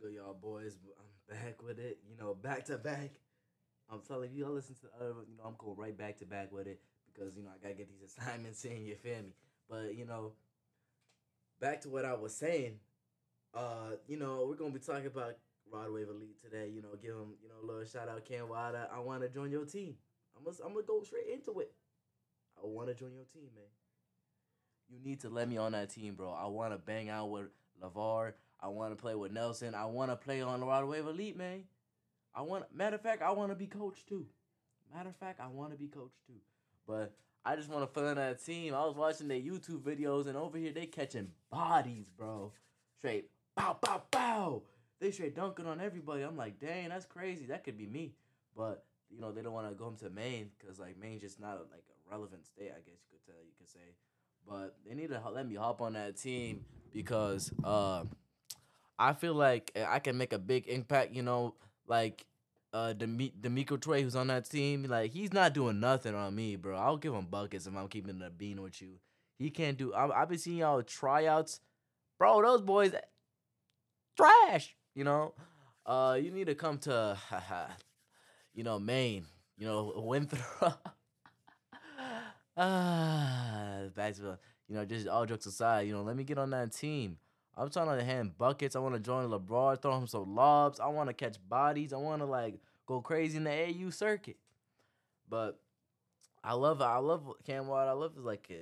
good, y'all boys? I'm back with it. You know, back to back. I'm telling you, I listen to the other. You know, I'm going right back to back with it because you know I gotta get these assignments in. You feel me? But you know, back to what I was saying. Uh, you know, we're gonna be talking about Rod Wave Elite today. You know, give him you know a little shout out, Ken Wada. I want to join your team. I'm gonna I'm gonna go straight into it. I want to join your team, man. You need to let me on that team, bro. I want to bang out with Lavar. I want to play with Nelson. I want to play on the Rod Wave Elite, man. I want. Matter of fact, I want to be coach too. Matter of fact, I want to be coach too. But I just want to fill in that team. I was watching their YouTube videos, and over here they catching bodies, bro. Straight bow, bow, bow. They straight dunking on everybody. I'm like, dang, that's crazy. That could be me. But you know, they don't want to go into Maine because like Maine's just not like a relevant state. I guess you could tell. You could say. But they need to let me hop on that team because uh, I feel like I can make a big impact. You know, like uh Demi- D'Amico Trey, who's on that team, like he's not doing nothing on me, bro. I'll give him buckets if I'm keeping the bean with you. He can't do. I, I've been seeing y'all tryouts, bro. Those boys, trash. You know, uh, you need to come to, you know, Maine. You know, Winthrop. ah, basketball. You know, just all jokes aside, you know, let me get on that team. I'm trying to hand buckets. I want to join LeBron, throw him some lobs. I want to catch bodies. I want to like go crazy in the AU circuit. But I love I love Cam Watt. I love his like his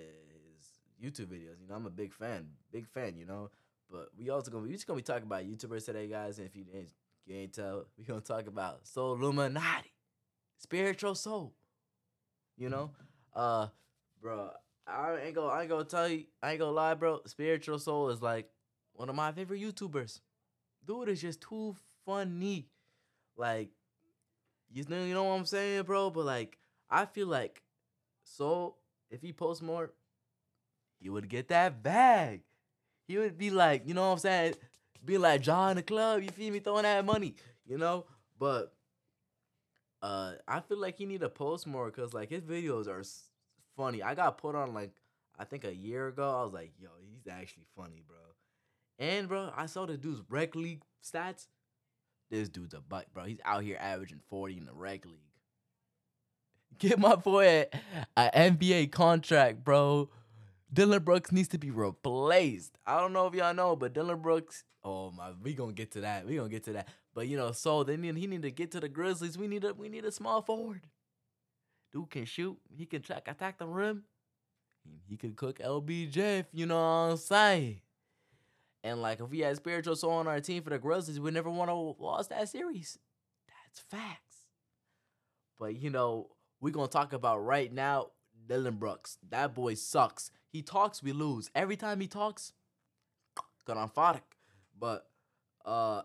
YouTube videos. You know, I'm a big fan, big fan. You know, but we also gonna we just gonna be talking about YouTubers today, guys. And if you ain't, you ain't tell, we gonna talk about Soul Illuminati, spiritual soul. You know, uh, bro. I ain't gonna I ain't gonna tell you I ain't gonna lie, bro. Spiritual soul is like one of my favorite YouTubers. Dude is just too funny. Like, you know, you know what I'm saying, bro? But like, I feel like so if he posts more, he would get that bag. He would be like, you know what I'm saying? Be like John the club, you feel me? Throwing that money, you know? But uh I feel like he need to post more because like his videos are funny. I got put on like I think a year ago. I was like, yo, he's actually funny, bro. And bro, I saw the dude's rec league stats. This dude's a butt, bro. He's out here averaging 40 in the rec league. Get my boy an NBA contract, bro. Dillon Brooks needs to be replaced. I don't know if y'all know, but Dillon Brooks. Oh my, we gonna get to that. We gonna get to that. But you know, so they need he need to get to the Grizzlies. We need a we need a small forward. Dude can shoot. He can track attack the rim. He, he can cook LBJ. If you know what I'm saying. And like if we had spiritual soul on our team for the Grizzlies, we never want to lost that series. That's facts. But you know, we're gonna talk about right now Dillon Brooks. That boy sucks. He talks, we lose. Every time he talks, got on Fodic. But uh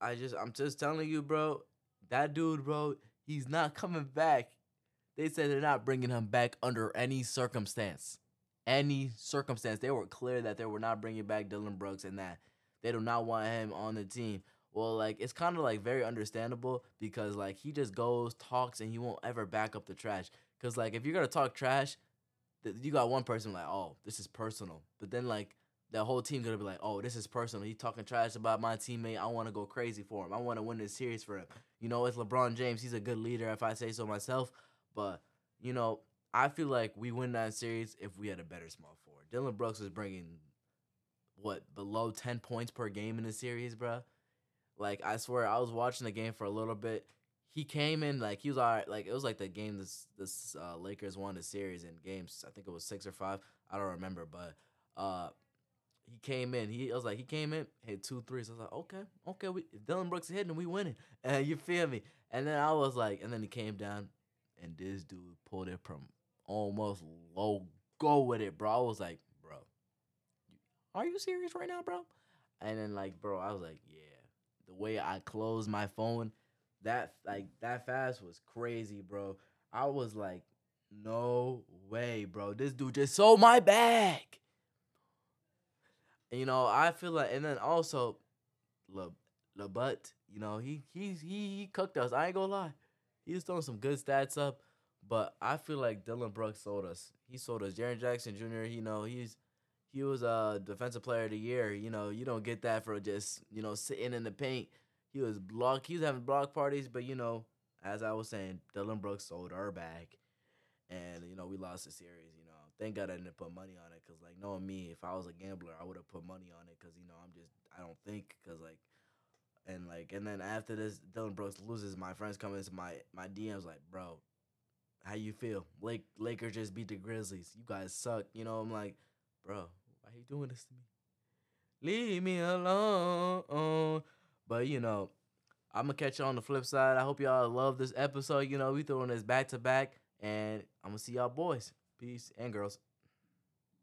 I just I'm just telling you, bro, that dude, bro, he's not coming back. They said they're not bringing him back under any circumstance any circumstance. They were clear that they were not bringing back Dillon Brooks and that they do not want him on the team. Well, like it's kind of like very understandable because like he just goes, talks, and he won't ever back up the trash. Cause like if you're gonna talk trash, th- you got one person like, oh, this is personal. But then like the whole team gonna be like, oh, this is personal. He talking trash about my teammate. I want to go crazy for him. I want to win this series for him. You know, it's LeBron James. He's a good leader, if I say so myself. But you know, I feel like we win that series if we had a better small forward. Dillon Brooks was bringing what below ten points per game in the series, bro. Like I swear, I was watching the game for a little bit. He came in like he was all right. Like it was like the game this this uh, Lakers won the series in games. I think it was six or five. I don't remember, but uh, he came in. He I was like he came in, hit two threes. I was like, okay, okay. We if Dillon Brooks hitting, and we winning. And you feel me? And then I was like, and then he came down, and this dude pulled it from almost low go with it, bro. I was like, bro, are you serious right now, bro? And then like, bro, I was like, yeah. The way I closed my phone, that like that fast was crazy, bro. I was like, no way, bro. This dude just sold my bag. You know, I feel like, and then also, Le, LeBut, you know, he he's he he cooked us. I ain't gonna lie, he's throwing some good stats up. But I feel like Dillon Brooks sold us. He sold us. Jaren Jackson Jr. You know he's he was a defensive player of the year. You know, you don't get that for just you know sitting in the paint. He was block. He was having block parties, but you know, as I was saying, Dillon Brooks sold our bag, and you know we lost the series. You know, thank God I didn't put money on it because like knowing me, if I was a gambler, I would have put money on it because you know I'm just I don't think because like. And like, and then after this, Dillon Brooks loses. My friends come into my my DMs like, bro, how you feel? Lake Lakers just beat the Grizzlies. You guys suck. You know, I'm like, bro, why you doing this to me? Leave me alone. But you know, I'm gonna catch you on the flip side. I hope y'all love this episode. You know, we throwing this back to back, and I'm gonna see y'all boys. Peace and girls.